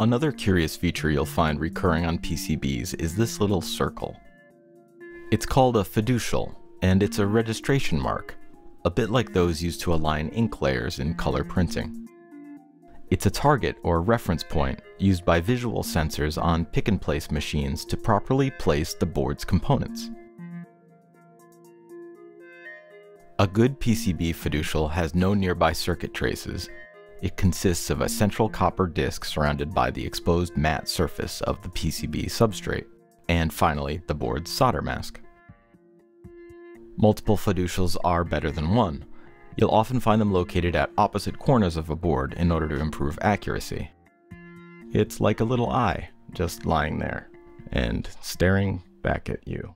Another curious feature you'll find recurring on PCBs is this little circle. It's called a fiducial, and it's a registration mark, a bit like those used to align ink layers in color printing. It's a target or reference point used by visual sensors on pick-and-place machines to properly place the board's components. A good PCB fiducial has no nearby circuit traces. It consists of a central copper disc surrounded by the exposed matte surface of the PCB substrate, and finally the board's solder mask. Multiple fiducials are better than one. You'll often find them located at opposite corners of a board in order to improve accuracy. It's like a little eye, just lying there, and staring back at you.